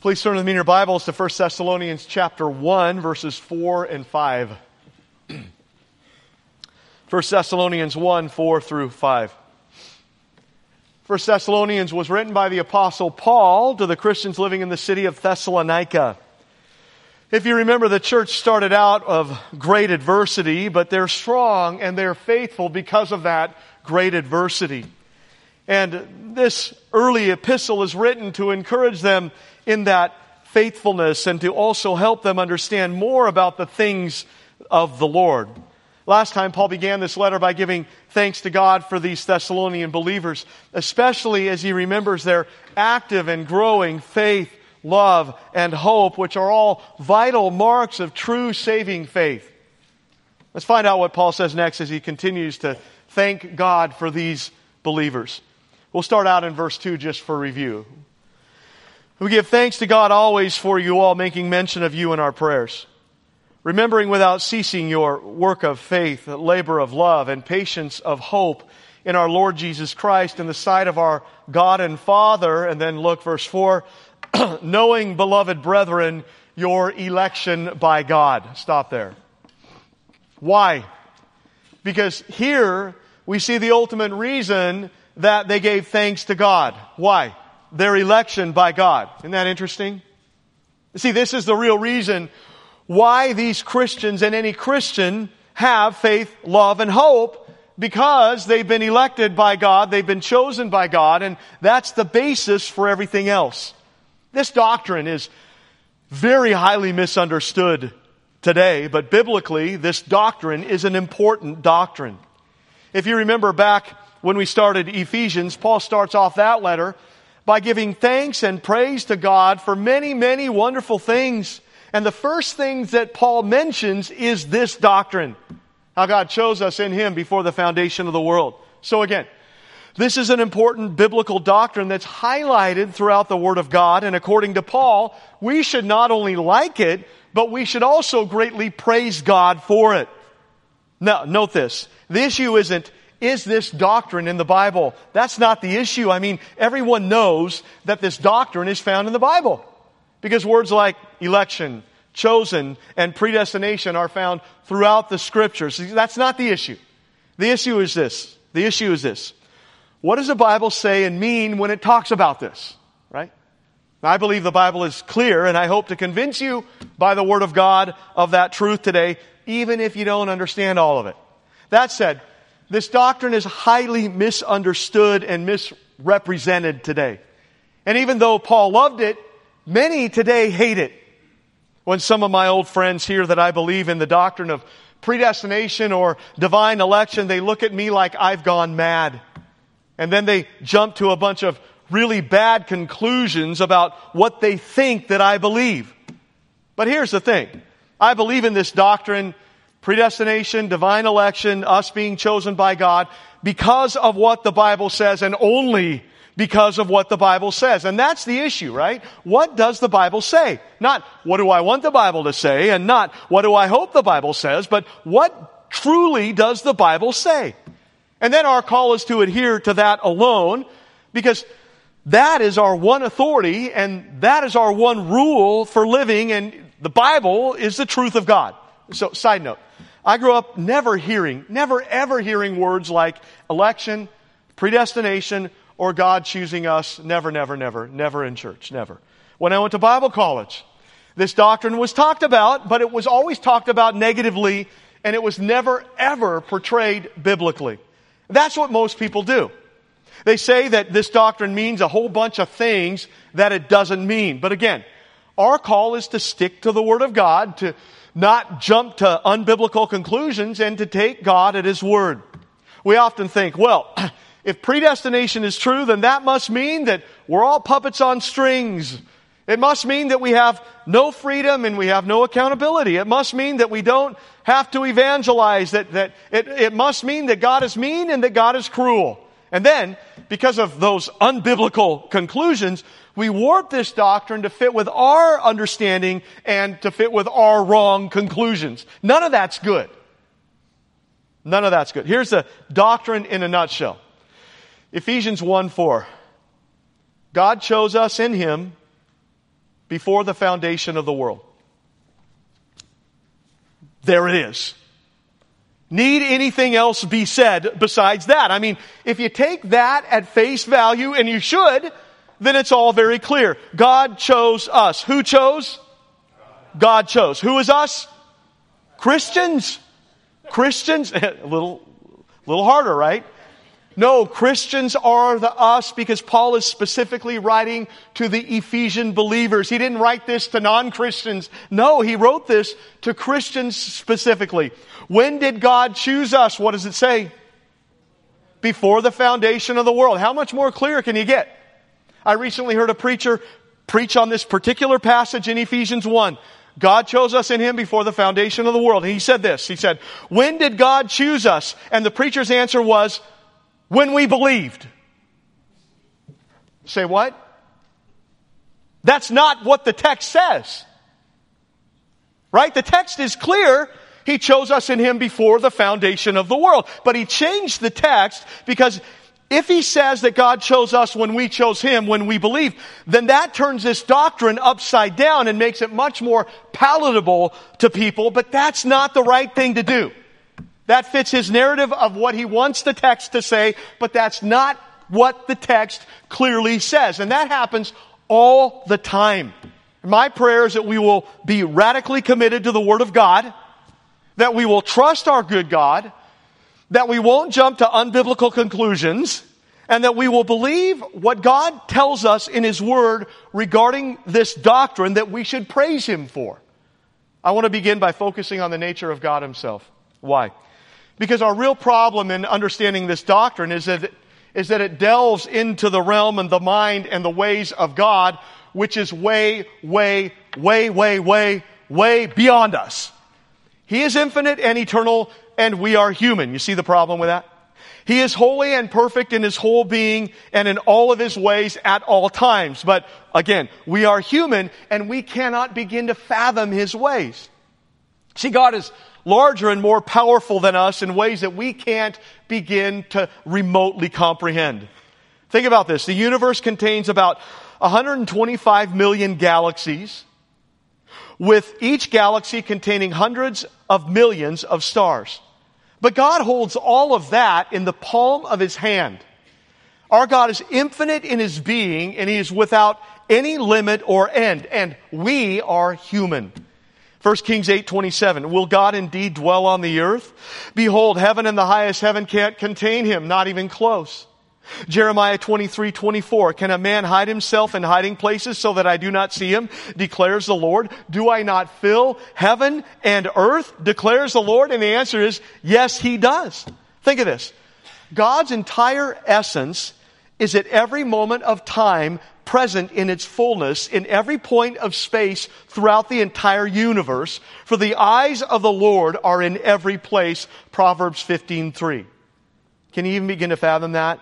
Please turn with me in your Bibles to 1 Thessalonians chapter 1, verses 4 and 5. 1 Thessalonians 1, 4 through 5. 1 Thessalonians was written by the Apostle Paul to the Christians living in the city of Thessalonica. If you remember, the church started out of great adversity, but they're strong and they're faithful because of that great adversity. And this early epistle is written to encourage them in that faithfulness and to also help them understand more about the things of the Lord. Last time, Paul began this letter by giving thanks to God for these Thessalonian believers, especially as he remembers their active and growing faith, love, and hope, which are all vital marks of true saving faith. Let's find out what Paul says next as he continues to thank God for these believers. We'll start out in verse 2 just for review. We give thanks to God always for you all, making mention of you in our prayers. Remembering without ceasing your work of faith, labor of love, and patience of hope in our Lord Jesus Christ in the sight of our God and Father. And then look, verse 4 knowing, beloved brethren, your election by God. Stop there. Why? Because here we see the ultimate reason that they gave thanks to God. Why? Their election by God. Isn't that interesting? See, this is the real reason why these Christians and any Christian have faith, love, and hope because they've been elected by God, they've been chosen by God, and that's the basis for everything else. This doctrine is very highly misunderstood today, but biblically, this doctrine is an important doctrine. If you remember back when we started Ephesians, Paul starts off that letter by giving thanks and praise to God for many, many wonderful things. And the first things that Paul mentions is this doctrine. How God chose us in Him before the foundation of the world. So again, this is an important biblical doctrine that's highlighted throughout the Word of God. And according to Paul, we should not only like it, but we should also greatly praise God for it. Now, note this. The issue isn't is this doctrine in the Bible? That's not the issue. I mean, everyone knows that this doctrine is found in the Bible. Because words like election, chosen, and predestination are found throughout the scriptures. That's not the issue. The issue is this. The issue is this. What does the Bible say and mean when it talks about this? Right? I believe the Bible is clear and I hope to convince you by the Word of God of that truth today, even if you don't understand all of it. That said, this doctrine is highly misunderstood and misrepresented today. And even though Paul loved it, many today hate it. When some of my old friends hear that I believe in the doctrine of predestination or divine election, they look at me like I've gone mad. And then they jump to a bunch of really bad conclusions about what they think that I believe. But here's the thing. I believe in this doctrine predestination, divine election, us being chosen by God because of what the Bible says and only because of what the Bible says. And that's the issue, right? What does the Bible say? Not what do I want the Bible to say and not what do I hope the Bible says, but what truly does the Bible say? And then our call is to adhere to that alone because that is our one authority and that is our one rule for living and the Bible is the truth of God. So, side note. I grew up never hearing, never ever hearing words like election, predestination, or God choosing us. Never, never, never, never in church. Never. When I went to Bible college, this doctrine was talked about, but it was always talked about negatively, and it was never ever portrayed biblically. That's what most people do. They say that this doctrine means a whole bunch of things that it doesn't mean. But again, our call is to stick to the Word of God, to not jump to unbiblical conclusions and to take God at His word. We often think, well, if predestination is true, then that must mean that we're all puppets on strings. It must mean that we have no freedom and we have no accountability. It must mean that we don't have to evangelize, that, that it, it must mean that God is mean and that God is cruel. And then, because of those unbiblical conclusions, we warp this doctrine to fit with our understanding and to fit with our wrong conclusions. None of that's good. None of that's good. Here's the doctrine in a nutshell. Ephesians 1 4. God chose us in Him before the foundation of the world. There it is. Need anything else be said besides that? I mean, if you take that at face value, and you should, then it's all very clear. God chose us. Who chose? God chose. Who is us? Christians. Christians. a little, little harder, right? No, Christians are the us because Paul is specifically writing to the Ephesian believers. He didn't write this to non-Christians. No, he wrote this to Christians specifically. When did God choose us? What does it say? Before the foundation of the world. How much more clear can you get? I recently heard a preacher preach on this particular passage in Ephesians 1. God chose us in Him before the foundation of the world. He said this. He said, when did God choose us? And the preacher's answer was, when we believed. Say what? That's not what the text says. Right? The text is clear. He chose us in Him before the foundation of the world. But He changed the text because if He says that God chose us when we chose Him, when we believe, then that turns this doctrine upside down and makes it much more palatable to people, but that's not the right thing to do. That fits his narrative of what he wants the text to say, but that's not what the text clearly says. And that happens all the time. My prayer is that we will be radically committed to the Word of God, that we will trust our good God, that we won't jump to unbiblical conclusions, and that we will believe what God tells us in His Word regarding this doctrine that we should praise Him for. I want to begin by focusing on the nature of God Himself. Why? Because our real problem in understanding this doctrine is that, is that it delves into the realm and the mind and the ways of God, which is way, way, way, way, way, way beyond us. He is infinite and eternal, and we are human. You see the problem with that? He is holy and perfect in his whole being and in all of his ways at all times. But again, we are human and we cannot begin to fathom his ways. See, God is larger and more powerful than us in ways that we can't begin to remotely comprehend. Think about this. The universe contains about 125 million galaxies, with each galaxy containing hundreds of millions of stars. But God holds all of that in the palm of His hand. Our God is infinite in His being, and He is without any limit or end, and we are human. 1 Kings 8:27 Will God indeed dwell on the earth? Behold, heaven and the highest heaven can't contain him, not even close. Jeremiah 23, 24. Can a man hide himself in hiding places so that I do not see him? Declares the Lord. Do I not fill heaven and earth? Declares the Lord. And the answer is, yes, he does. Think of this. God's entire essence is at every moment of time present in its fullness in every point of space throughout the entire universe. For the eyes of the Lord are in every place. Proverbs 15:3. Can you even begin to fathom that?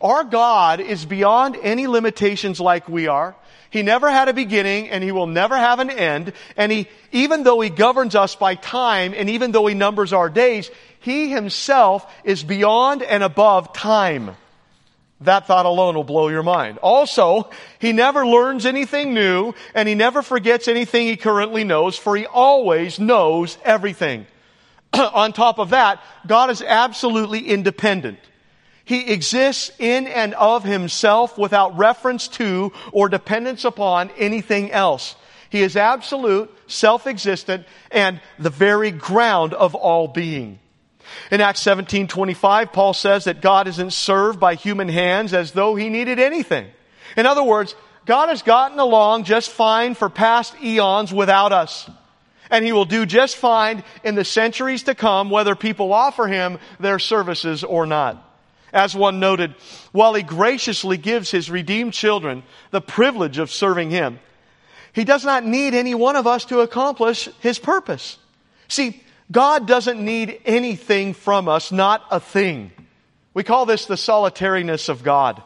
Our God is beyond any limitations like we are. He never had a beginning and he will never have an end. And he, even though he governs us by time and even though he numbers our days, he himself is beyond and above time. That thought alone will blow your mind. Also, he never learns anything new and he never forgets anything he currently knows, for he always knows everything. On top of that, God is absolutely independent. He exists in and of himself without reference to or dependence upon anything else. He is absolute, self-existent, and the very ground of all being. In Acts 17, 25, Paul says that God isn't served by human hands as though he needed anything. In other words, God has gotten along just fine for past eons without us. And he will do just fine in the centuries to come, whether people offer him their services or not. As one noted, while he graciously gives his redeemed children the privilege of serving him, he does not need any one of us to accomplish his purpose. See, God doesn't need anything from us, not a thing. We call this the solitariness of God.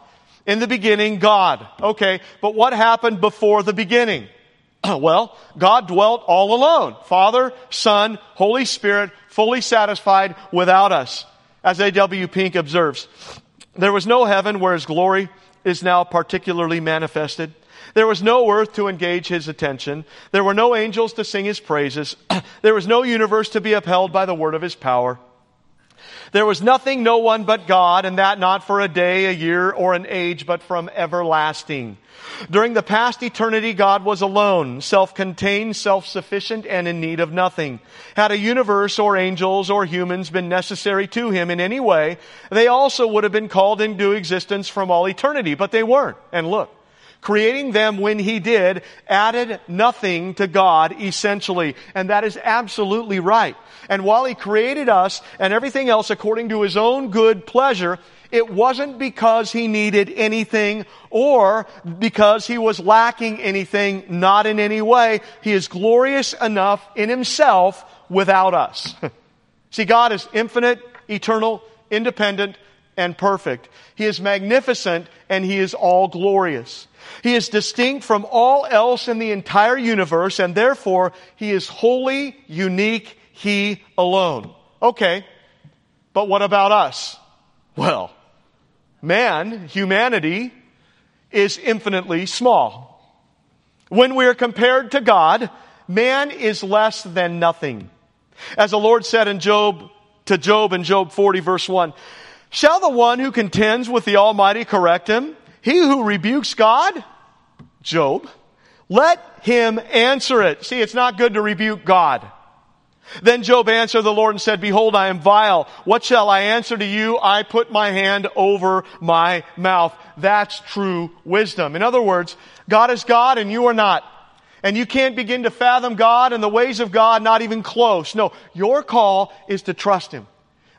In the beginning, God. Okay, but what happened before the beginning? well, God dwelt all alone. Father, Son, Holy Spirit, fully satisfied without us. As A.W. Pink observes, there was no heaven where his glory is now particularly manifested. There was no earth to engage his attention. There were no angels to sing his praises. there was no universe to be upheld by the word of his power. There was nothing, no one but God, and that not for a day, a year, or an age, but from everlasting. During the past eternity, God was alone, self-contained, self-sufficient, and in need of nothing. Had a universe or angels or humans been necessary to Him in any way, they also would have been called into existence from all eternity, but they weren't. And look, Creating them when he did added nothing to God essentially. And that is absolutely right. And while he created us and everything else according to his own good pleasure, it wasn't because he needed anything or because he was lacking anything, not in any way. He is glorious enough in himself without us. See, God is infinite, eternal, independent, and perfect. He is magnificent and he is all glorious. He is distinct from all else in the entire universe, and therefore he is wholly unique, he alone. Okay, but what about us? Well, man, humanity, is infinitely small. When we are compared to God, man is less than nothing. As the Lord said in Job, to Job in Job 40 verse 1, Shall the one who contends with the Almighty correct him? He who rebukes God? Job. Let him answer it. See, it's not good to rebuke God. Then Job answered the Lord and said, Behold, I am vile. What shall I answer to you? I put my hand over my mouth. That's true wisdom. In other words, God is God and you are not. And you can't begin to fathom God and the ways of God, not even close. No, your call is to trust Him.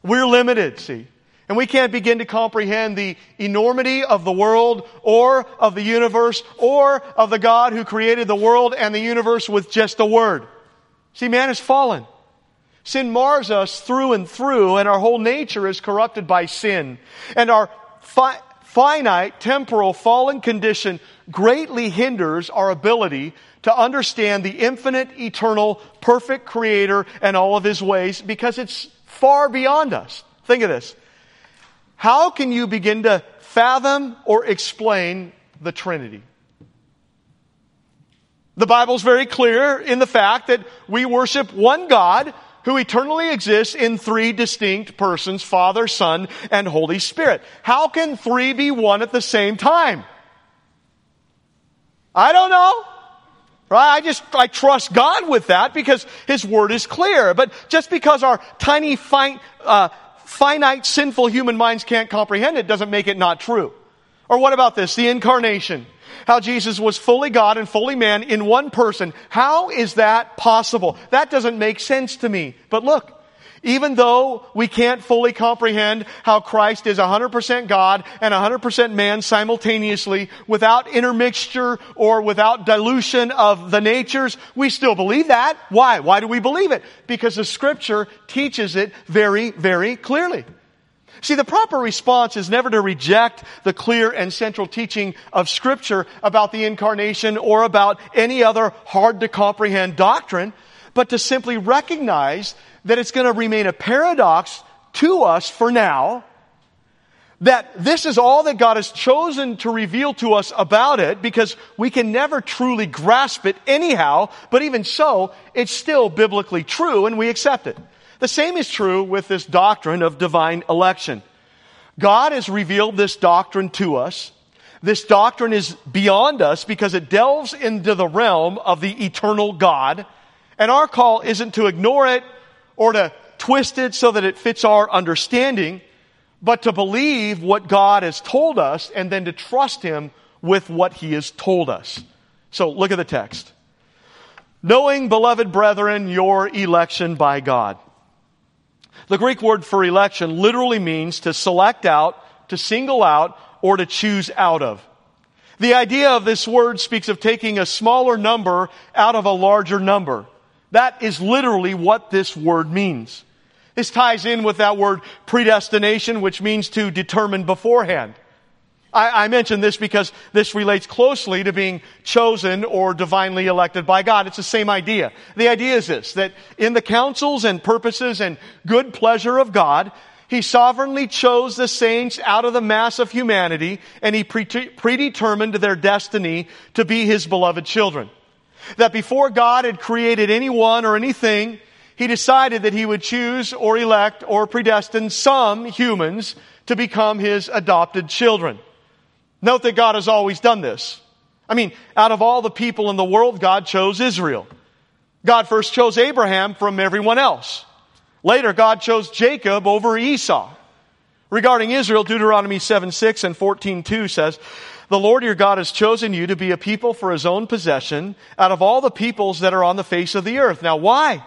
We're limited, see. And we can't begin to comprehend the enormity of the world or of the universe or of the God who created the world and the universe with just a word. See, man is fallen. Sin mars us through and through and our whole nature is corrupted by sin. And our fi- finite, temporal, fallen condition greatly hinders our ability to understand the infinite, eternal, perfect creator and all of his ways because it's far beyond us. Think of this. How can you begin to fathom or explain the Trinity? The Bible's very clear in the fact that we worship one God who eternally exists in three distinct persons, Father, Son, and Holy Spirit. How can three be one at the same time? I don't know. Right? I just, I trust God with that because His Word is clear. But just because our tiny, fine, uh, finite, sinful human minds can't comprehend it doesn't make it not true. Or what about this? The incarnation. How Jesus was fully God and fully man in one person. How is that possible? That doesn't make sense to me. But look, even though we can't fully comprehend how Christ is 100% God and 100% man simultaneously without intermixture or without dilution of the natures, we still believe that. Why? Why do we believe it? Because the scripture teaches it very, very clearly. See, the proper response is never to reject the clear and central teaching of scripture about the incarnation or about any other hard to comprehend doctrine, but to simply recognize that it's going to remain a paradox to us for now, that this is all that God has chosen to reveal to us about it because we can never truly grasp it anyhow, but even so, it's still biblically true and we accept it. The same is true with this doctrine of divine election. God has revealed this doctrine to us. This doctrine is beyond us because it delves into the realm of the eternal God. And our call isn't to ignore it or to twist it so that it fits our understanding, but to believe what God has told us and then to trust Him with what He has told us. So look at the text. Knowing, beloved brethren, your election by God. The Greek word for election literally means to select out, to single out, or to choose out of. The idea of this word speaks of taking a smaller number out of a larger number. That is literally what this word means. This ties in with that word predestination, which means to determine beforehand. I, I mention this because this relates closely to being chosen or divinely elected by God. It's the same idea. The idea is this, that in the counsels and purposes and good pleasure of God, He sovereignly chose the saints out of the mass of humanity and he predetermined their destiny to be his beloved children. That before God had created anyone or anything, he decided that he would choose or elect or predestine some humans to become his adopted children. Note that God has always done this. I mean, out of all the people in the world, God chose Israel. God first chose Abraham from everyone else. Later, God chose Jacob over Esau. Regarding Israel, Deuteronomy 7 6 and 14 2 says, The Lord your God has chosen you to be a people for his own possession out of all the peoples that are on the face of the earth. Now, why?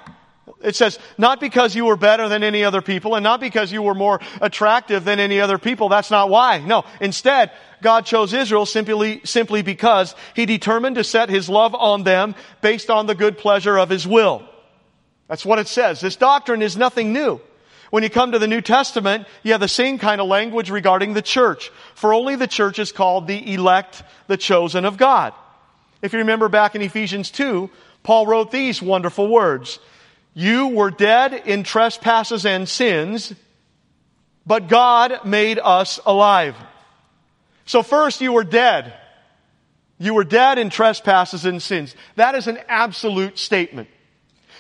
It says, not because you were better than any other people and not because you were more attractive than any other people. That's not why. No. Instead, God chose Israel simply, simply because He determined to set His love on them based on the good pleasure of His will. That's what it says. This doctrine is nothing new. When you come to the New Testament, you have the same kind of language regarding the church. For only the church is called the elect, the chosen of God. If you remember back in Ephesians 2, Paul wrote these wonderful words. You were dead in trespasses and sins, but God made us alive. So first you were dead. You were dead in trespasses and sins. That is an absolute statement.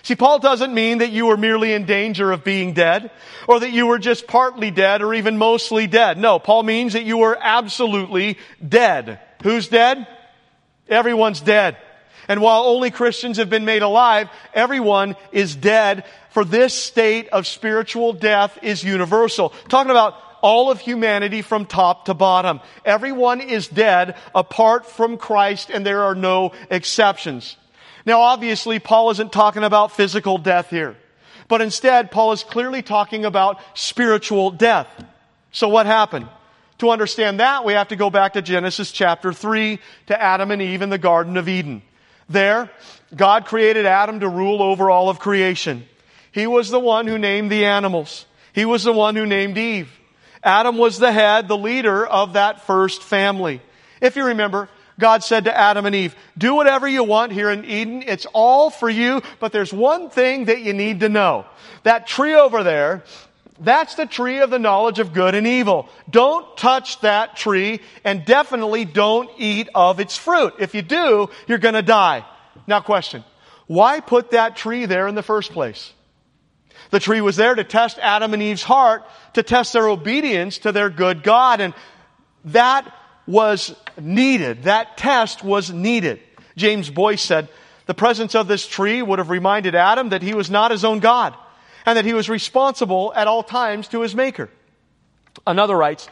See, Paul doesn't mean that you were merely in danger of being dead, or that you were just partly dead, or even mostly dead. No, Paul means that you were absolutely dead. Who's dead? Everyone's dead. And while only Christians have been made alive, everyone is dead. For this state of spiritual death is universal. Talking about all of humanity from top to bottom. Everyone is dead apart from Christ and there are no exceptions. Now obviously Paul isn't talking about physical death here. But instead, Paul is clearly talking about spiritual death. So what happened? To understand that, we have to go back to Genesis chapter 3 to Adam and Eve in the Garden of Eden. There, God created Adam to rule over all of creation. He was the one who named the animals. He was the one who named Eve. Adam was the head, the leader of that first family. If you remember, God said to Adam and Eve, do whatever you want here in Eden. It's all for you, but there's one thing that you need to know. That tree over there, that's the tree of the knowledge of good and evil. Don't touch that tree and definitely don't eat of its fruit. If you do, you're gonna die. Now question. Why put that tree there in the first place? The tree was there to test Adam and Eve's heart, to test their obedience to their good God, and that was needed. That test was needed. James Boice said, the presence of this tree would have reminded Adam that he was not his own God and that he was responsible at all times to his maker. Another writes,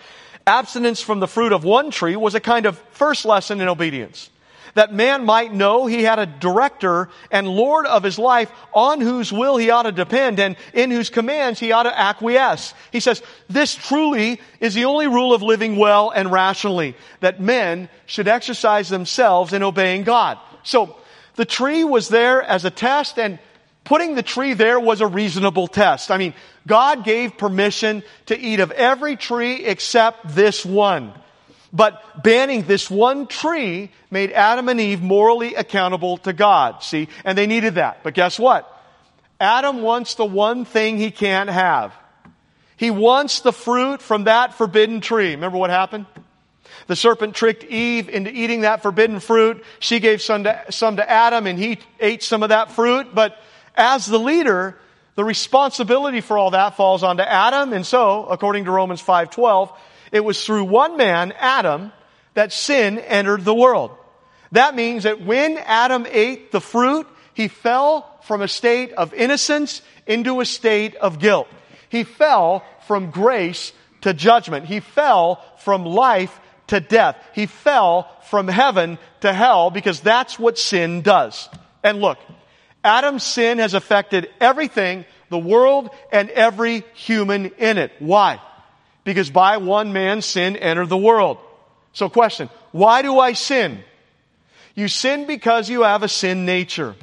abstinence from the fruit of one tree was a kind of first lesson in obedience. That man might know he had a director and Lord of his life on whose will he ought to depend and in whose commands he ought to acquiesce. He says, this truly is the only rule of living well and rationally, that men should exercise themselves in obeying God. So, the tree was there as a test and Putting the tree there was a reasonable test. I mean, God gave permission to eat of every tree except this one. But banning this one tree made Adam and Eve morally accountable to God. See? And they needed that. But guess what? Adam wants the one thing he can't have. He wants the fruit from that forbidden tree. Remember what happened? The serpent tricked Eve into eating that forbidden fruit. She gave some to, some to Adam and he ate some of that fruit. But as the leader, the responsibility for all that falls onto Adam. And so, according to Romans 5:12, it was through one man, Adam, that sin entered the world. That means that when Adam ate the fruit, he fell from a state of innocence into a state of guilt. He fell from grace to judgment. He fell from life to death. He fell from heaven to hell because that's what sin does. And look, Adam's sin has affected everything, the world, and every human in it. Why? Because by one man sin entered the world. So question, why do I sin? You sin because you have a sin nature.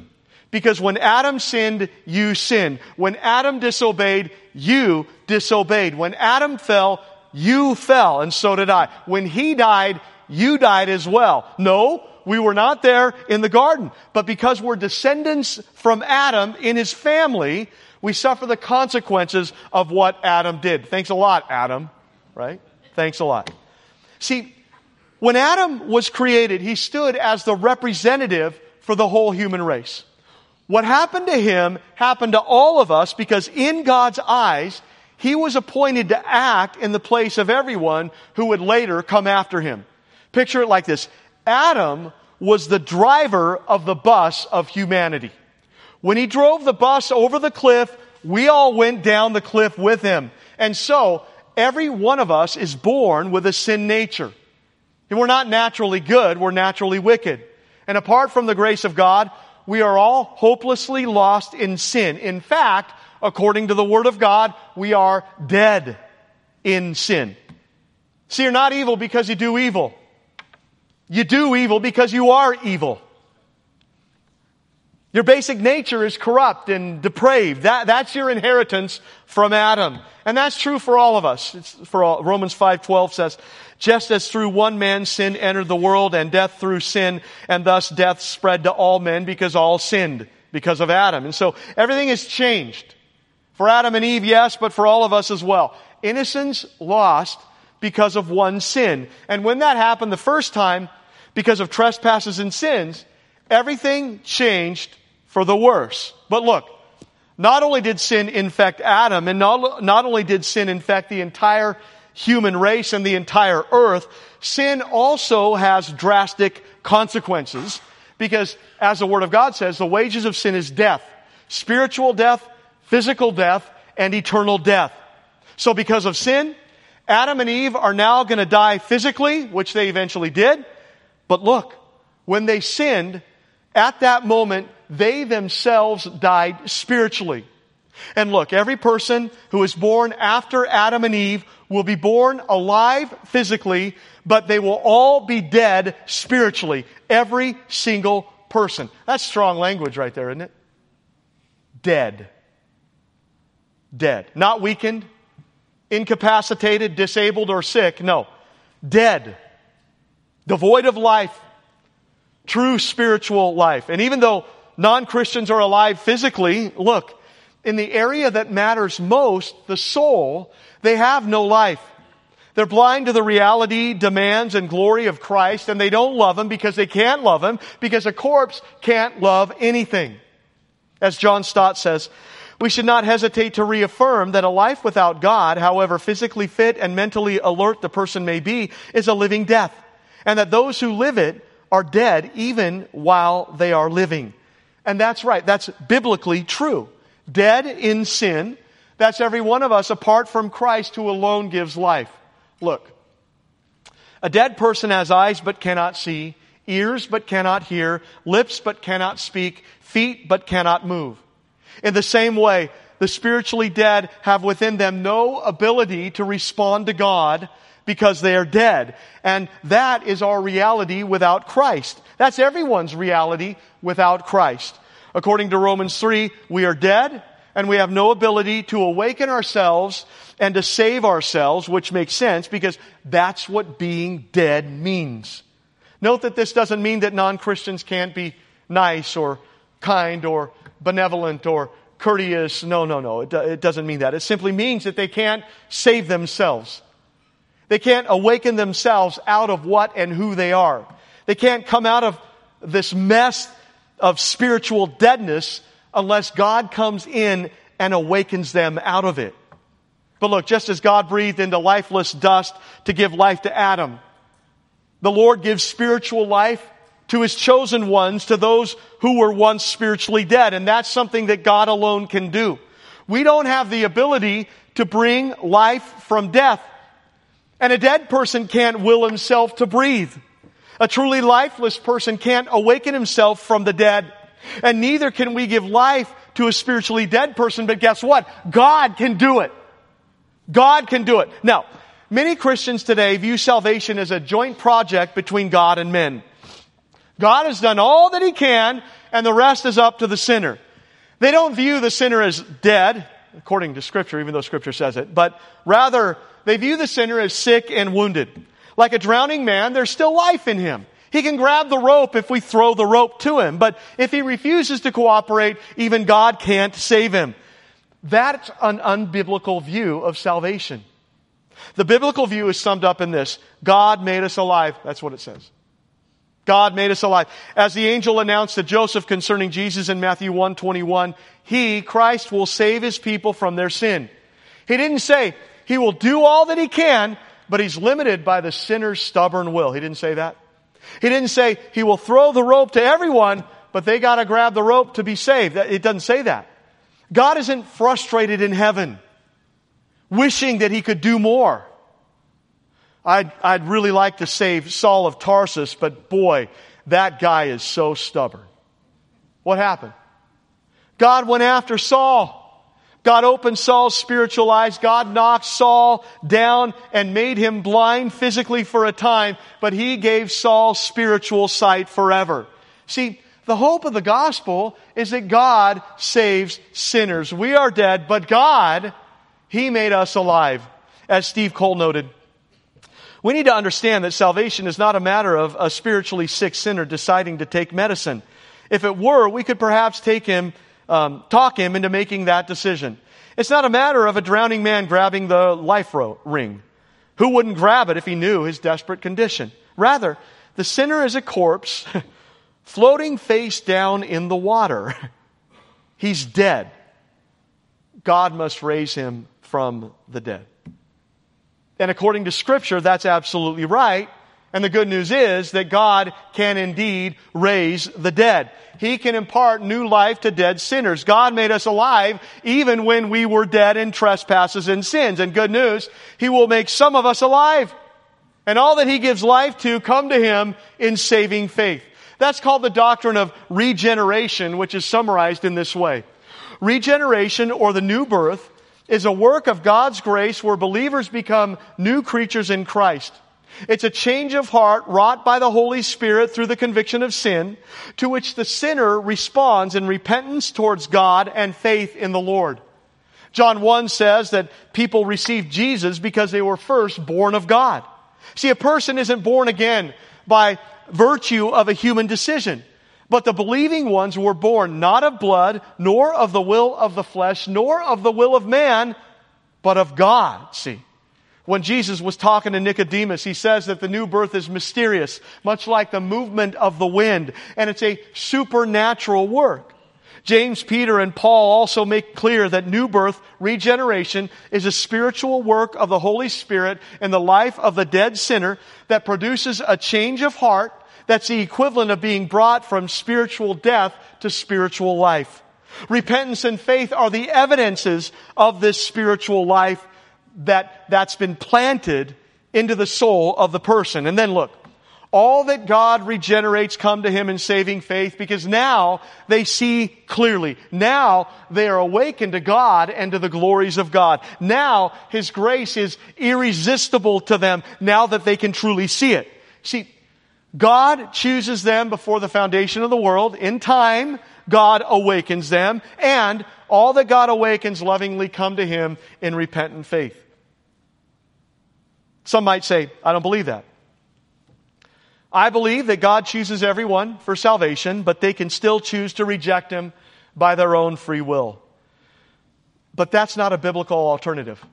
Because when Adam sinned, you sinned. When Adam disobeyed, you disobeyed. When Adam fell, you fell, and so did I. When he died, you died as well. No, we were not there in the garden. But because we're descendants from Adam in his family, We suffer the consequences of what Adam did. Thanks a lot, Adam. Right? Thanks a lot. See, when Adam was created, he stood as the representative for the whole human race. What happened to him happened to all of us because in God's eyes, he was appointed to act in the place of everyone who would later come after him. Picture it like this. Adam was the driver of the bus of humanity. When he drove the bus over the cliff, we all went down the cliff with him. And so, every one of us is born with a sin nature. And we're not naturally good, we're naturally wicked. And apart from the grace of God, we are all hopelessly lost in sin. In fact, according to the Word of God, we are dead in sin. See, you're not evil because you do evil. You do evil because you are evil. Your basic nature is corrupt and depraved. That, that's your inheritance from Adam. And that's true for all of us. It's for all, Romans 5.12 says, just as through one man sin entered the world and death through sin, and thus death spread to all men because all sinned because of Adam. And so everything has changed. For Adam and Eve, yes, but for all of us as well. Innocence lost because of one sin. And when that happened the first time, because of trespasses and sins, everything changed for the worse. But look, not only did sin infect Adam, and not, not only did sin infect the entire human race and the entire earth, sin also has drastic consequences because, as the Word of God says, the wages of sin is death. Spiritual death, physical death, and eternal death. So because of sin, Adam and Eve are now going to die physically, which they eventually did. But look, when they sinned, at that moment, they themselves died spiritually. And look, every person who is born after Adam and Eve will be born alive physically, but they will all be dead spiritually. Every single person. That's strong language right there, isn't it? Dead dead. Not weakened, incapacitated, disabled, or sick. No. Dead. Devoid of life. True spiritual life. And even though non Christians are alive physically, look, in the area that matters most, the soul, they have no life. They're blind to the reality, demands, and glory of Christ, and they don't love Him because they can't love Him, because a corpse can't love anything. As John Stott says, we should not hesitate to reaffirm that a life without God, however physically fit and mentally alert the person may be, is a living death. And that those who live it are dead even while they are living. And that's right. That's biblically true. Dead in sin. That's every one of us apart from Christ who alone gives life. Look. A dead person has eyes but cannot see, ears but cannot hear, lips but cannot speak, feet but cannot move. In the same way, the spiritually dead have within them no ability to respond to God because they are dead. And that is our reality without Christ. That's everyone's reality without Christ. According to Romans 3, we are dead and we have no ability to awaken ourselves and to save ourselves, which makes sense because that's what being dead means. Note that this doesn't mean that non-Christians can't be nice or kind or benevolent or courteous. No, no, no. It, it doesn't mean that. It simply means that they can't save themselves. They can't awaken themselves out of what and who they are. They can't come out of this mess of spiritual deadness unless God comes in and awakens them out of it. But look, just as God breathed into lifeless dust to give life to Adam, the Lord gives spiritual life to his chosen ones, to those who were once spiritually dead. And that's something that God alone can do. We don't have the ability to bring life from death. And a dead person can't will himself to breathe. A truly lifeless person can't awaken himself from the dead. And neither can we give life to a spiritually dead person, but guess what? God can do it. God can do it. Now, many Christians today view salvation as a joint project between God and men. God has done all that He can, and the rest is up to the sinner. They don't view the sinner as dead, according to Scripture, even though Scripture says it, but rather they view the sinner as sick and wounded. Like a drowning man, there's still life in him. He can grab the rope if we throw the rope to him, but if he refuses to cooperate, even God can't save him. That's an unbiblical view of salvation. The biblical view is summed up in this God made us alive. That's what it says. God made us alive. As the angel announced to Joseph concerning Jesus in Matthew 1 21, He, Christ, will save His people from their sin. He didn't say He will do all that He can, but He's limited by the sinner's stubborn will. He didn't say that. He didn't say He will throw the rope to everyone, but they gotta grab the rope to be saved. It doesn't say that. God isn't frustrated in heaven, wishing that He could do more. I'd, I'd really like to save Saul of Tarsus, but boy, that guy is so stubborn. What happened? God went after Saul. God opened Saul's spiritual eyes. God knocked Saul down and made him blind physically for a time, but he gave Saul spiritual sight forever. See, the hope of the gospel is that God saves sinners. We are dead, but God, He made us alive. As Steve Cole noted, we need to understand that salvation is not a matter of a spiritually sick sinner deciding to take medicine. If it were, we could perhaps take him, um, talk him into making that decision. It's not a matter of a drowning man grabbing the life ro- ring. Who wouldn't grab it if he knew his desperate condition? Rather, the sinner is a corpse floating face down in the water. He's dead. God must raise him from the dead. And according to scripture, that's absolutely right. And the good news is that God can indeed raise the dead. He can impart new life to dead sinners. God made us alive even when we were dead in trespasses and sins. And good news, He will make some of us alive. And all that He gives life to come to Him in saving faith. That's called the doctrine of regeneration, which is summarized in this way. Regeneration or the new birth is a work of God's grace where believers become new creatures in Christ. It's a change of heart wrought by the Holy Spirit through the conviction of sin, to which the sinner responds in repentance towards God and faith in the Lord. John 1 says that people receive Jesus because they were first born of God. See, a person isn't born again by virtue of a human decision. But the believing ones were born not of blood, nor of the will of the flesh, nor of the will of man, but of God. See. When Jesus was talking to Nicodemus, he says that the new birth is mysterious, much like the movement of the wind, and it's a supernatural work. James, Peter, and Paul also make clear that new birth, regeneration, is a spiritual work of the Holy Spirit in the life of the dead sinner that produces a change of heart that's the equivalent of being brought from spiritual death to spiritual life. Repentance and faith are the evidences of this spiritual life that, that's been planted into the soul of the person. And then look, all that God regenerates come to Him in saving faith because now they see clearly. Now they are awakened to God and to the glories of God. Now His grace is irresistible to them now that they can truly see it. See, God chooses them before the foundation of the world. In time, God awakens them, and all that God awakens lovingly come to Him in repentant faith. Some might say, I don't believe that. I believe that God chooses everyone for salvation, but they can still choose to reject Him by their own free will. But that's not a biblical alternative.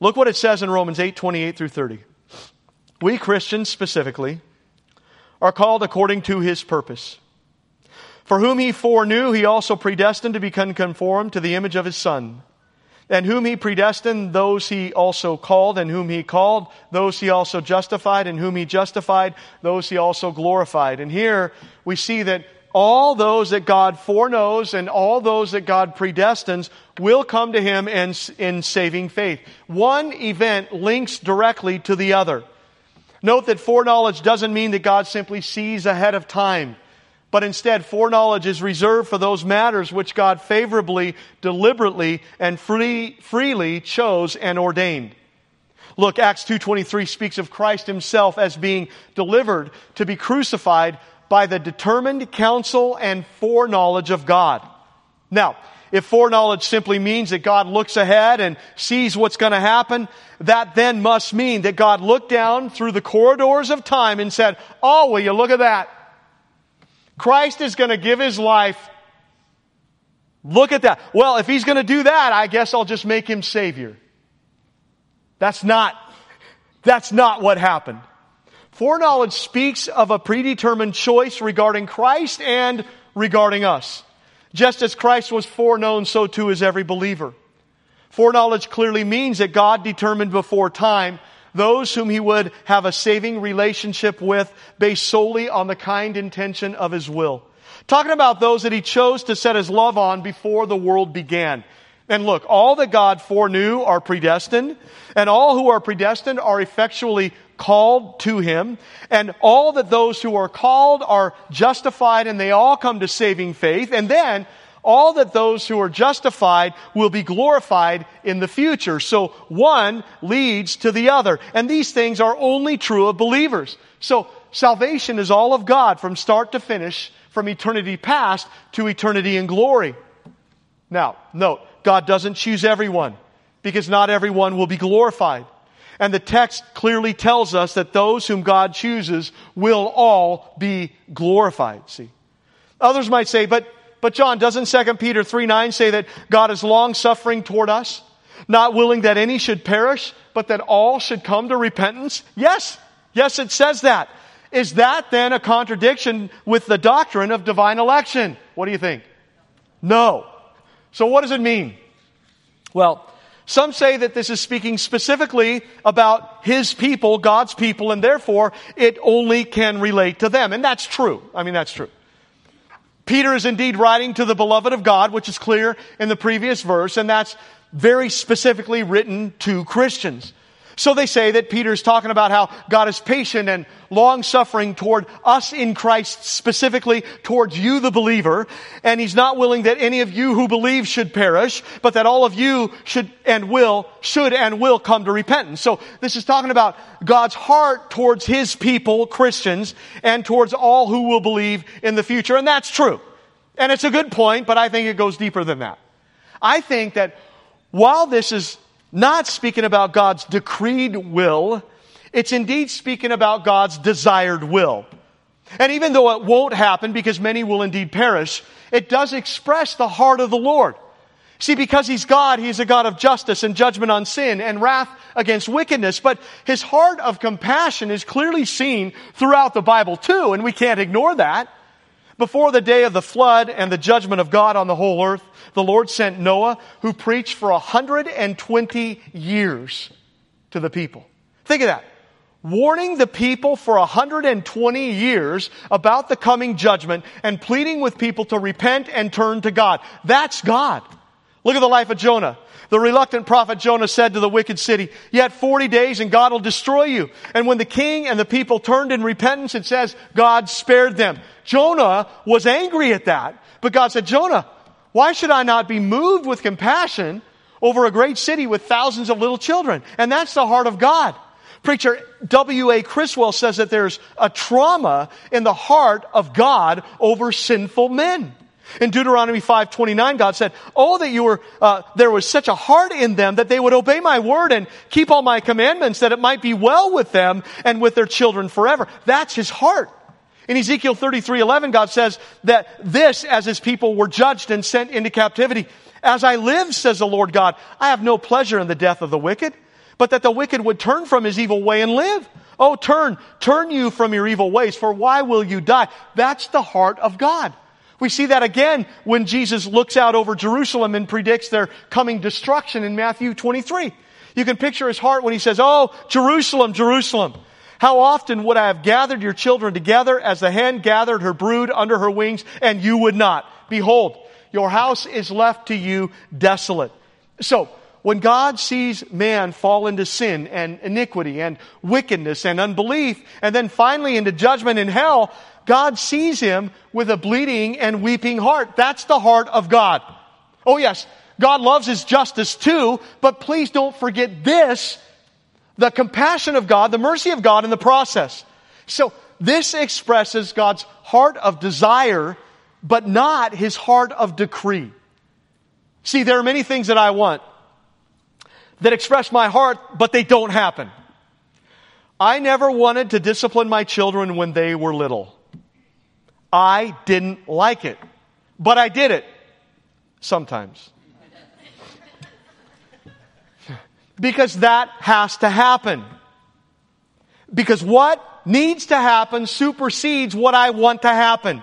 Look what it says in Romans 8 28 through 30. We Christians specifically are called according to his purpose. For whom he foreknew, he also predestined to become conformed to the image of his Son. And whom he predestined, those he also called, and whom he called, those he also justified, and whom he justified, those he also glorified. And here we see that all those that God foreknows and all those that God predestines will come to him in, in saving faith. One event links directly to the other. Note that foreknowledge doesn't mean that God simply sees ahead of time, but instead foreknowledge is reserved for those matters which God favorably, deliberately, and free, freely chose and ordained. Look, Acts 2.23 speaks of Christ himself as being delivered to be crucified by the determined counsel and foreknowledge of God. Now, if foreknowledge simply means that God looks ahead and sees what's going to happen, that then must mean that God looked down through the corridors of time and said, Oh, will you look at that? Christ is going to give his life Look at that. Well, if he's going to do that, I guess I'll just make him Savior. That's not, that's not what happened. Foreknowledge speaks of a predetermined choice regarding Christ and regarding us. Just as Christ was foreknown, so too is every believer. Foreknowledge clearly means that God determined before time those whom he would have a saving relationship with based solely on the kind intention of his will. Talking about those that he chose to set his love on before the world began. And look, all that God foreknew are predestined, and all who are predestined are effectually called to him, and all that those who are called are justified, and they all come to saving faith, and then all that those who are justified will be glorified in the future. So one leads to the other, and these things are only true of believers. So salvation is all of God from start to finish, from eternity past to eternity in glory. Now, note, God doesn't choose everyone because not everyone will be glorified. And the text clearly tells us that those whom God chooses will all be glorified. See? Others might say, but, but Jon, doesn't 2 Peter 3 9 say that God is long suffering toward us, not willing that any should perish, but that all should come to repentance? Yes. Yes, it says that. Is that then a contradiction with the doctrine of divine election? What do you think? No. So what does it mean? Well, some say that this is speaking specifically about his people, God's people, and therefore it only can relate to them. And that's true. I mean, that's true. Peter is indeed writing to the beloved of God, which is clear in the previous verse, and that's very specifically written to Christians. So they say that Peter's talking about how God is patient and long suffering toward us in Christ, specifically towards you, the believer. And he's not willing that any of you who believe should perish, but that all of you should and will, should and will come to repentance. So this is talking about God's heart towards his people, Christians, and towards all who will believe in the future. And that's true. And it's a good point, but I think it goes deeper than that. I think that while this is not speaking about God's decreed will. It's indeed speaking about God's desired will. And even though it won't happen because many will indeed perish, it does express the heart of the Lord. See, because He's God, He's a God of justice and judgment on sin and wrath against wickedness. But His heart of compassion is clearly seen throughout the Bible too, and we can't ignore that. Before the day of the flood and the judgment of God on the whole earth, the Lord sent Noah, who preached for 120 years to the people. Think of that. Warning the people for 120 years about the coming judgment and pleading with people to repent and turn to God. That's God. Look at the life of Jonah. The reluctant prophet Jonah said to the wicked city, Yet 40 days and God will destroy you. And when the king and the people turned in repentance, it says God spared them. Jonah was angry at that. But God said, Jonah, why should I not be moved with compassion over a great city with thousands of little children? And that's the heart of God. Preacher W.A. Criswell says that there's a trauma in the heart of God over sinful men. In Deuteronomy 5:29, God said, "Oh, that you were uh, there was such a heart in them that they would obey my word and keep all my commandments, that it might be well with them and with their children forever." That's His heart. In Ezekiel 33:11, God says that this, as His people were judged and sent into captivity, as I live, says the Lord God, I have no pleasure in the death of the wicked, but that the wicked would turn from his evil way and live. Oh, turn, turn you from your evil ways, for why will you die? That's the heart of God. We see that again when Jesus looks out over Jerusalem and predicts their coming destruction in Matthew 23. You can picture his heart when he says, Oh, Jerusalem, Jerusalem. How often would I have gathered your children together as the hen gathered her brood under her wings and you would not? Behold, your house is left to you desolate. So, when God sees man fall into sin and iniquity and wickedness and unbelief, and then finally into judgment in hell, God sees him with a bleeding and weeping heart. That's the heart of God. Oh yes, God loves his justice too, but please don't forget this, the compassion of God, the mercy of God in the process. So this expresses God's heart of desire, but not his heart of decree. See, there are many things that I want that express my heart, but they don't happen. I never wanted to discipline my children when they were little. I didn't like it, but I did it. Sometimes. because that has to happen. Because what needs to happen supersedes what I want to happen.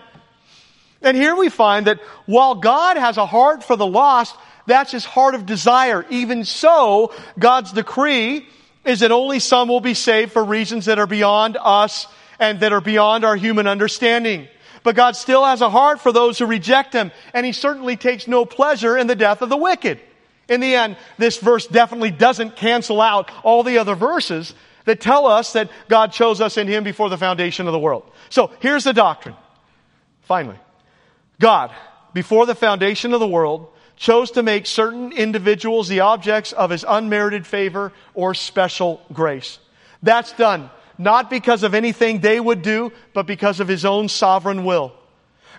And here we find that while God has a heart for the lost, that's his heart of desire. Even so, God's decree is that only some will be saved for reasons that are beyond us and that are beyond our human understanding. But God still has a heart for those who reject him, and he certainly takes no pleasure in the death of the wicked. In the end, this verse definitely doesn't cancel out all the other verses that tell us that God chose us in him before the foundation of the world. So here's the doctrine. Finally, God, before the foundation of the world, chose to make certain individuals the objects of his unmerited favor or special grace. That's done not because of anything they would do, but because of his own sovereign will.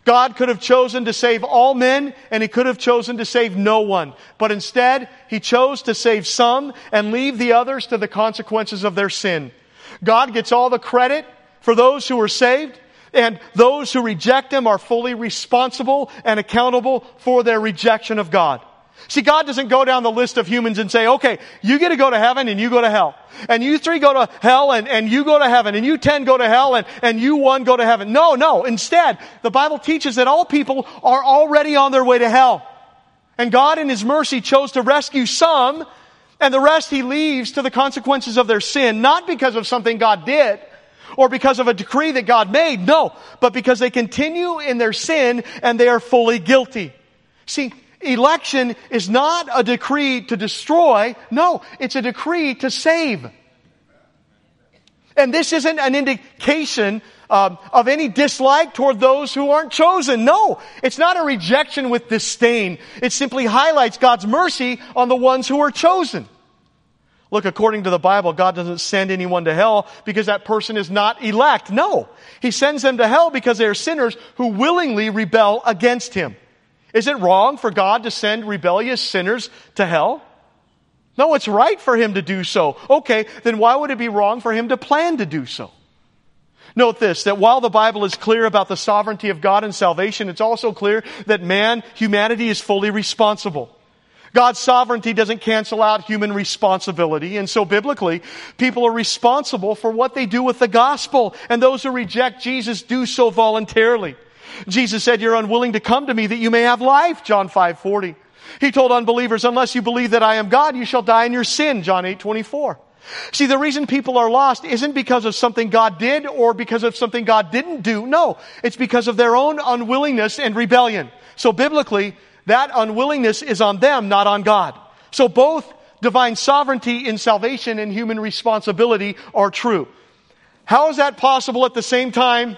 God could have chosen to save all men and he could have chosen to save no one. But instead, he chose to save some and leave the others to the consequences of their sin. God gets all the credit for those who are saved and those who reject him are fully responsible and accountable for their rejection of God. See, God doesn't go down the list of humans and say, okay, you get to go to heaven and you go to hell. And you three go to hell and, and you go to heaven. And you ten go to hell and, and you one go to heaven. No, no. Instead, the Bible teaches that all people are already on their way to hell. And God in His mercy chose to rescue some and the rest He leaves to the consequences of their sin, not because of something God did, or because of a decree that God made. No, but because they continue in their sin and they are fully guilty. See, election is not a decree to destroy. No, it's a decree to save. And this isn't an indication um, of any dislike toward those who aren't chosen. No, it's not a rejection with disdain. It simply highlights God's mercy on the ones who are chosen. Look, according to the Bible, God doesn't send anyone to hell because that person is not elect. No. He sends them to hell because they are sinners who willingly rebel against Him. Is it wrong for God to send rebellious sinners to hell? No, it's right for Him to do so. Okay, then why would it be wrong for Him to plan to do so? Note this, that while the Bible is clear about the sovereignty of God and salvation, it's also clear that man, humanity is fully responsible. God's sovereignty doesn't cancel out human responsibility. And so biblically, people are responsible for what they do with the gospel. And those who reject Jesus do so voluntarily. Jesus said, you're unwilling to come to me that you may have life, John 5, 40. He told unbelievers, unless you believe that I am God, you shall die in your sin, John 8, 24. See, the reason people are lost isn't because of something God did or because of something God didn't do. No, it's because of their own unwillingness and rebellion. So biblically, that unwillingness is on them, not on God. So both divine sovereignty in salvation and human responsibility are true. How is that possible at the same time?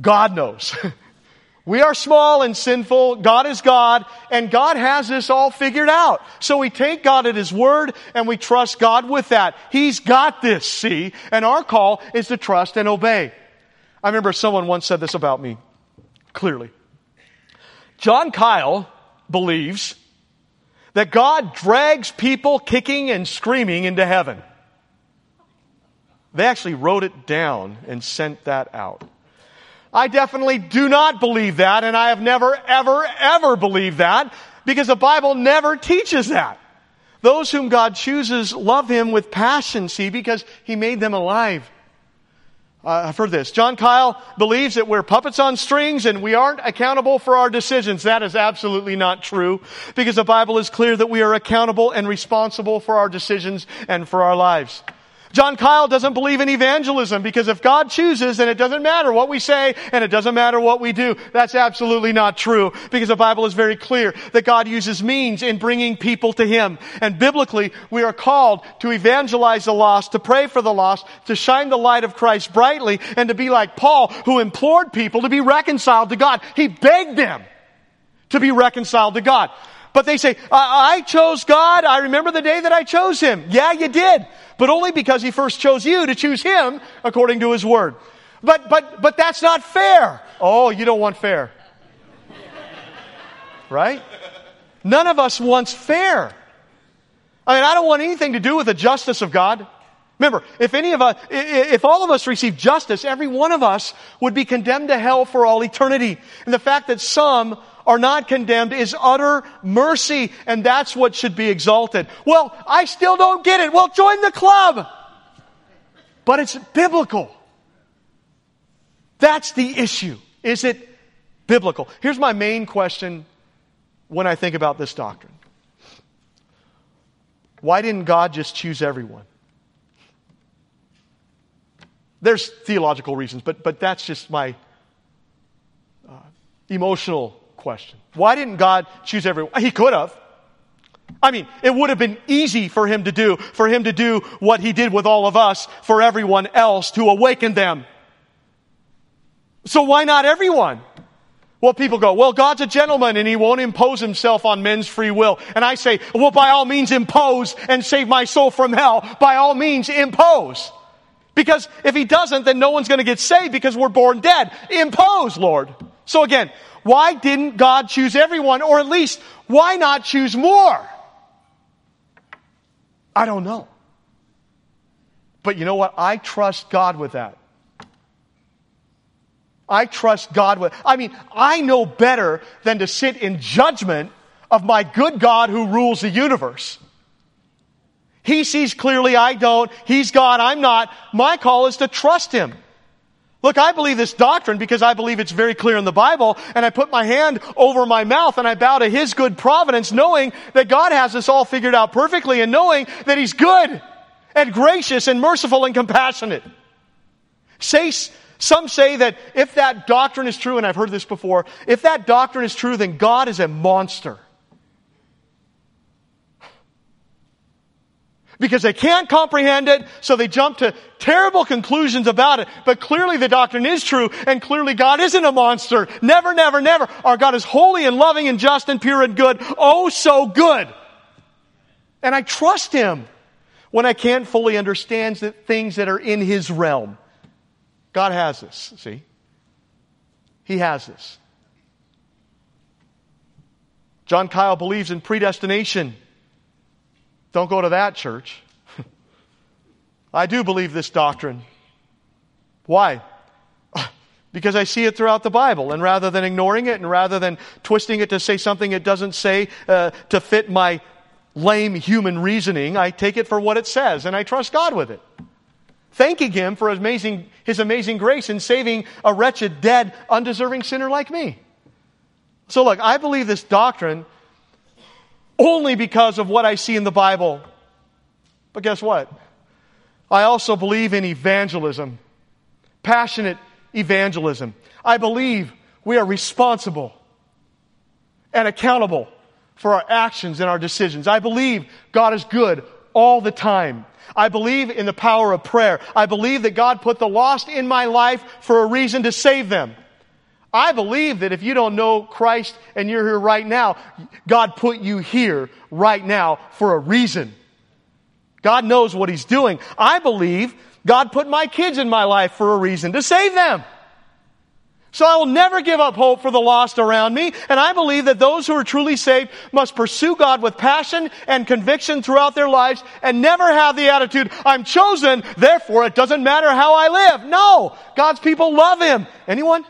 God knows. we are small and sinful. God is God, and God has this all figured out. So we take God at His word and we trust God with that. He's got this, see? And our call is to trust and obey. I remember someone once said this about me, clearly. Jon Kile believes that God drags people kicking and screaming into heaven. They actually wrote it down and sent that out. I definitely do not believe that, and I have never, ever, ever believed that because the Bible never teaches that. Those whom God chooses love Him with passion, see, because He made them alive. Uh, I've heard this. Jon Kile believes that we're puppets on strings and we aren't accountable for our decisions. That is absolutely not true because the Bible is clear that we are accountable and responsible for our decisions and for our lives. Jon Kile doesn't believe in evangelism because if God chooses, then it doesn't matter what we say and it doesn't matter what we do. That's absolutely not true because the Bible is very clear that God uses means in bringing people to Him. And biblically, we are called to evangelize the lost, to pray for the lost, to shine the light of Christ brightly, and to be like Paul who implored people to be reconciled to God. He begged them to be reconciled to God. But they say, I, I chose God. I remember the day that I chose Him. Yeah, you did. But only because He first chose you to choose Him according to His Word. But, but, but that's not fair. Oh, you don't want fair. Right? None of us wants fair. I mean, I don't want anything to do with the justice of God. Remember, if any of us, if all of us receive justice, every one of us would be condemned to hell for all eternity. And the fact that some are not condemned is utter mercy, and that's what should be exalted. Well, I still don't get it. Well, join the club. But it's biblical. That's the issue. Is it biblical? Here's my main question when I think about this doctrine. Why didn't God just choose everyone? There's theological reasons, but, but that's just my uh, emotional question. Why didn't God choose everyone? He could have. I mean, it would have been easy for him to do, for him to do what he did with all of us, for everyone else to awaken them. So why not everyone? Well, people go, well, God's a gentleman and he won't impose himself on men's free will. And I say, well, by all means impose and save my soul from hell. By all means impose. Because if he doesn't, then no one's going to get saved because we're born dead. Impose, Lord. So again, why didn't God choose everyone? Or at least, why not choose more? I don't know. But you know what? I trust God with that. I trust God with, I mean, I know better than to sit in judgment of my good God who rules the universe. He sees clearly, I don't. He's God, I'm not. My call is to trust Him. Look, I believe this doctrine because I believe it's very clear in the Bible, and I put my hand over my mouth and I bow to His good providence, knowing that God has this all figured out perfectly and knowing that He's good and gracious and merciful and compassionate. Say, some say that if that doctrine is true, and I've heard this before, if that doctrine is true, then God is a monster. Because they can't comprehend it, so they jump to terrible conclusions about it. But clearly the doctrine is true, and clearly God isn't a monster. Never, never, never. Our God is holy and loving and just and pure and good. Oh, so good. And I trust Him when I can't fully understand the things that are in His realm. God has this, see? He has this. Jon Kile believes in predestination. Don't go to that church. I do believe this doctrine. Why? Because I see it throughout the Bible, and rather than ignoring it, and rather than twisting it to say something it doesn't say uh, to fit my lame human reasoning, I take it for what it says, and I trust God with it. Thanking Him for amazing, His amazing grace in saving a wretched, dead, undeserving sinner like me. So, look, I believe this doctrine only because of what I see in the Bible. But guess what? I also believe in evangelism, passionate evangelism. I believe we are responsible and accountable for our actions and our decisions. I believe God is good all the time. I believe in the power of prayer. I believe that God put the lost in my life for a reason to save them. I believe that if you don't know Christ and you're here right now, God put you here right now for a reason. God knows what He's doing. I believe God put my kids in my life for a reason to save them. So I will never give up hope for the lost around me, and I believe that those who are truly saved must pursue God with passion and conviction throughout their lives and never have the attitude, I'm chosen, therefore it doesn't matter how I live. No! God's people love Him. Anyone?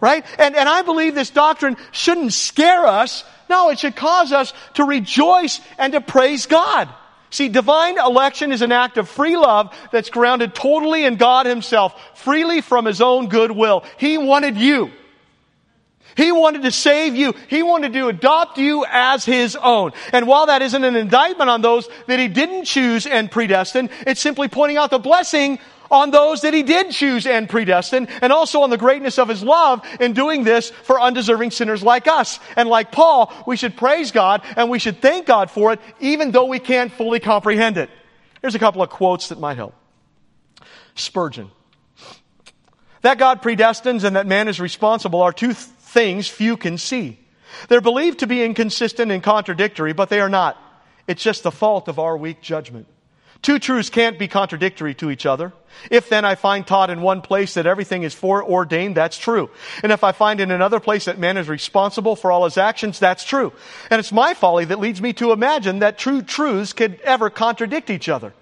Right? And, and I believe this doctrine shouldn't scare us. No, it should cause us to rejoice and to praise God. See, divine election is an act of free love that's grounded totally in God Himself, freely from His own good will. He wanted you. He wanted to save you. He wanted to adopt you as His own. And while that isn't an indictment on those that He didn't choose and predestine, it's simply pointing out the blessing on those that he did choose and predestine, and also on the greatness of his love in doing this for undeserving sinners like us. And like Paul, we should praise God and we should thank God for it, even though we can't fully comprehend it. Here's a couple of quotes that might help. Spurgeon. That God predestines and that man is responsible are two th- things few can see. They're believed to be inconsistent and contradictory, but they are not. It's just the fault of our weak judgment. Two truths can't be contradictory to each other. If then I find taught in one place that everything is foreordained, that's true. And if I find in another place that man is responsible for all his actions, that's true. And it's my folly that leads me to imagine that true truths could ever contradict each other.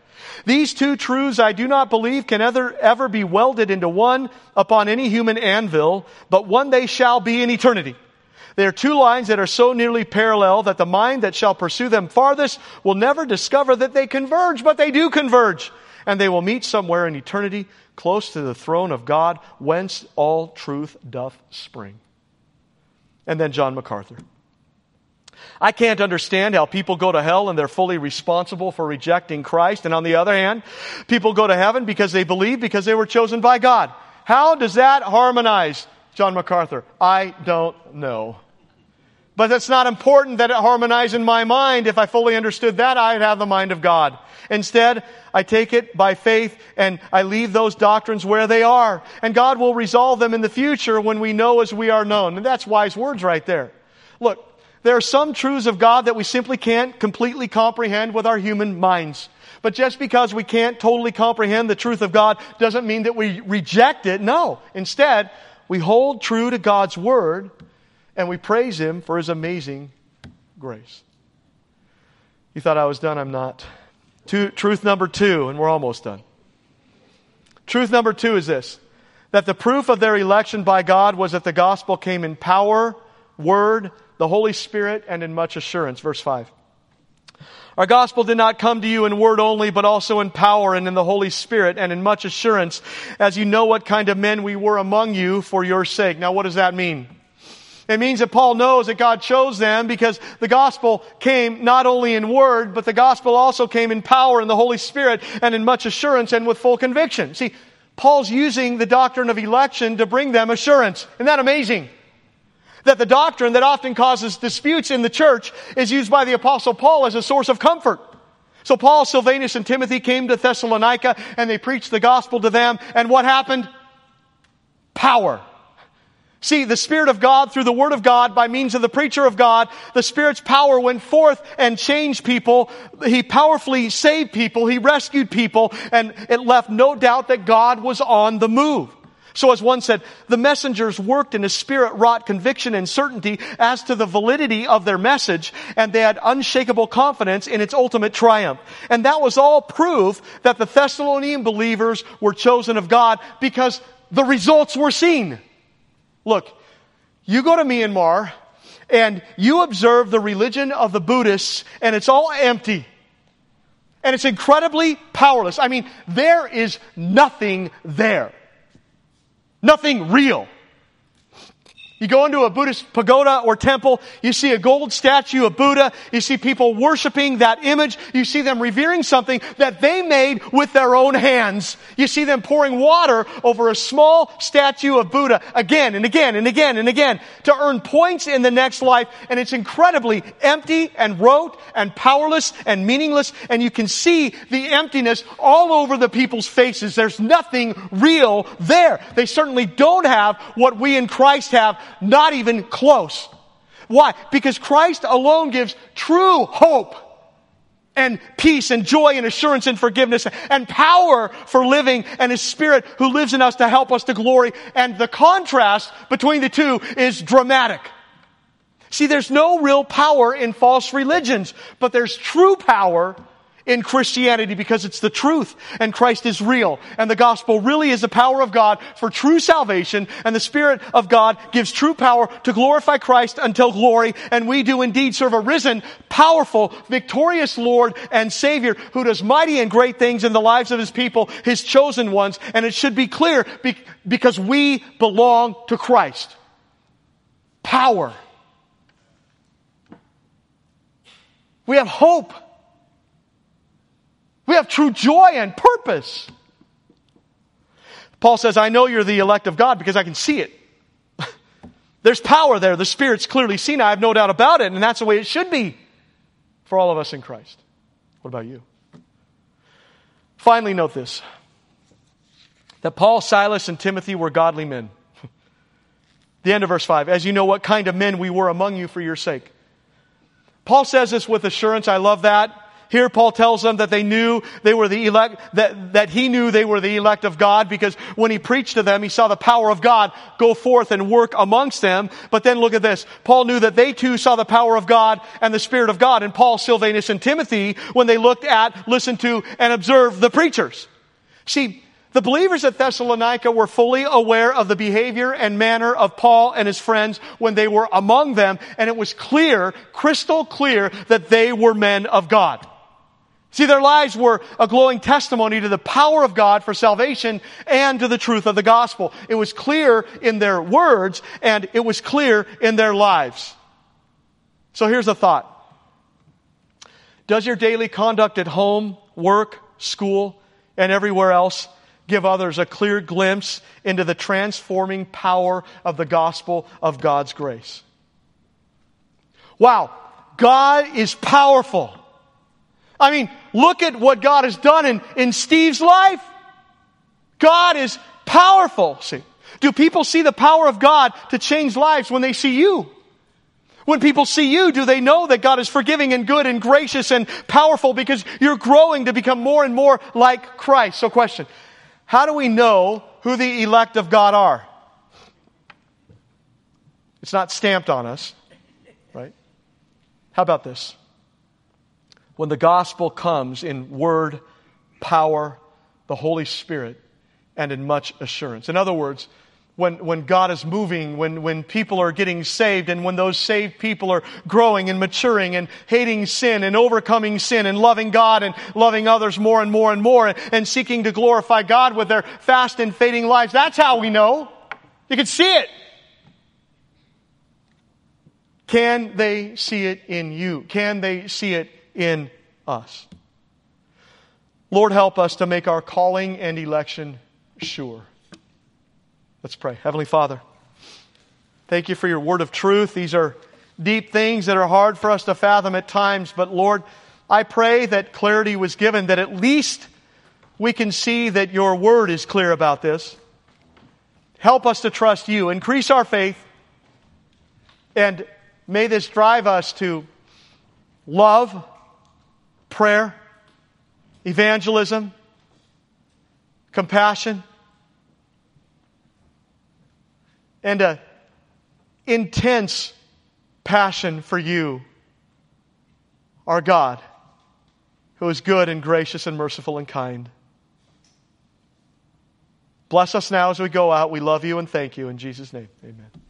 These two truths I do not believe can ever, ever be welded into one upon any human anvil, but one they shall be in eternity. They are two lines that are so nearly parallel that the mind that shall pursue them farthest will never discover that they converge, but they do converge. And they will meet somewhere in eternity close to the throne of God, whence all truth doth spring. And then John MacArthur. I can't understand how people go to hell and they're fully responsible for rejecting Christ. And on the other hand, people go to heaven because they believe because they were chosen by God. How does that harmonize? John MacArthur. I don't know. But it's not important that it harmonize in my mind. If I fully understood that, I'd have the mind of God. Instead, I take it by faith and I leave those doctrines where they are. And God will resolve them in the future when we know as we are known. And that's wise words right there. Look, there are some truths of God that we simply can't completely comprehend with our human minds. But just because we can't totally comprehend the truth of God doesn't mean that we reject it. No. Instead, we hold true to God's Word and we praise Him for His amazing grace. You thought I was done? I'm not. Two, truth number two, and we're almost done. Truth number two is this that the proof of their election by God was that the gospel came in power, word, the Holy Spirit, and in much assurance. Verse 5. Our gospel did not come to you in word only, but also in power and in the Holy Spirit and in much assurance, as you know what kind of men we were among you for your sake. Now, what does that mean? It means that Paul knows that God chose them because the gospel came not only in word, but the gospel also came in power in the Holy Spirit and in much assurance and with full conviction. See, Paul's using the doctrine of election to bring them assurance. Isn't that amazing? That the doctrine that often causes disputes in the church is used by the apostle Paul as a source of comfort. So Paul, Silvanus, and Timothy came to Thessalonica and they preached the gospel to them. And what happened? Power. See, the Spirit of God through the Word of God by means of the preacher of God, the Spirit's power went forth and changed people. He powerfully saved people. He rescued people and it left no doubt that God was on the move. So as one said, the messengers worked in a spirit wrought conviction and certainty as to the validity of their message, and they had unshakable confidence in its ultimate triumph. And that was all proof that the Thessalonian believers were chosen of God because the results were seen. Look, you go to Myanmar and you observe the religion of the Buddhists and it's all empty. And it's incredibly powerless. I mean, there is nothing there. Nothing real. You go into a Buddhist pagoda or temple, you see a gold statue of Buddha, you see people worshiping that image, you see them revering something that they made with their own hands. You see them pouring water over a small statue of Buddha again and again and again and again to earn points in the next life, and it's incredibly empty and rote and powerless and meaningless, and you can see the emptiness all over the people's faces. There's nothing real there. They certainly don't have what we in Christ have not even close. Why? Because Christ alone gives true hope and peace and joy and assurance and forgiveness and power for living and His Spirit who lives in us to help us to glory. And the contrast between the two is dramatic. See, there's no real power in false religions, but there's true power in Christianity because it's the truth and Christ is real and the gospel really is the power of God for true salvation and the Spirit of God gives true power to glorify Christ until glory and we do indeed serve a risen, powerful, victorious Lord and Savior who does mighty and great things in the lives of His people, His chosen ones and it should be clear because we belong to Christ. Power. We have hope. We have true joy and purpose. Paul says, I know you're the elect of God because I can see it. There's power there. The Spirit's clearly seen. I have no doubt about it. And that's the way it should be for all of us in Christ. What about you? Finally, note this that Paul, Silas, and Timothy were godly men. the end of verse 5. As you know what kind of men we were among you for your sake. Paul says this with assurance. I love that. Here Paul tells them that they knew they were the elect, that, that he knew they were the elect of God because when he preached to them, he saw the power of God go forth and work amongst them. But then look at this. Paul knew that they too saw the power of God and the Spirit of God in Paul, Silvanus, and Timothy when they looked at, listened to, and observed the preachers. See, the believers at Thessalonica were fully aware of the behavior and manner of Paul and his friends when they were among them, and it was clear, crystal clear, that they were men of God. See, their lives were a glowing testimony to the power of God for salvation and to the truth of the gospel. It was clear in their words and it was clear in their lives. So here's a thought. Does your daily conduct at home, work, school, and everywhere else give others a clear glimpse into the transforming power of the gospel of God's grace. Wow, God is powerful. I mean, look at what God has done in, in Steve's life. God is powerful. See, do people see the power of God to change lives when they see you? When people see you, do they know that God is forgiving and good and gracious and powerful because you're growing to become more and more like Christ? So question, how do we know who the elect of God are? It's not stamped on us, right? How about this? When the gospel comes in word, power, the Holy Spirit, and in much assurance. In other words, when, when God is moving, when, when people are getting saved, and when those saved people are growing and maturing and hating sin and overcoming sin and loving God and loving others more and more and more and, and seeking to glorify God with their fast and fading lives. That's how we know. You can see it. Can they see it in you? Can they see it in us? Lord, help us to make our calling and election sure. Let's pray. Heavenly Father, thank you for your word of truth. These are deep things that are hard for us to fathom at times, but Lord, I pray that clarity was given, that at least we can see that your word is clear about this. Help us to trust you. Increase our faith. And may this drive us to love, prayer, evangelism, compassion, and a intense passion for you, our God, who is good and gracious and merciful and kind. Bless us now as we go out. We love you and thank you. In Jesus' name, amen.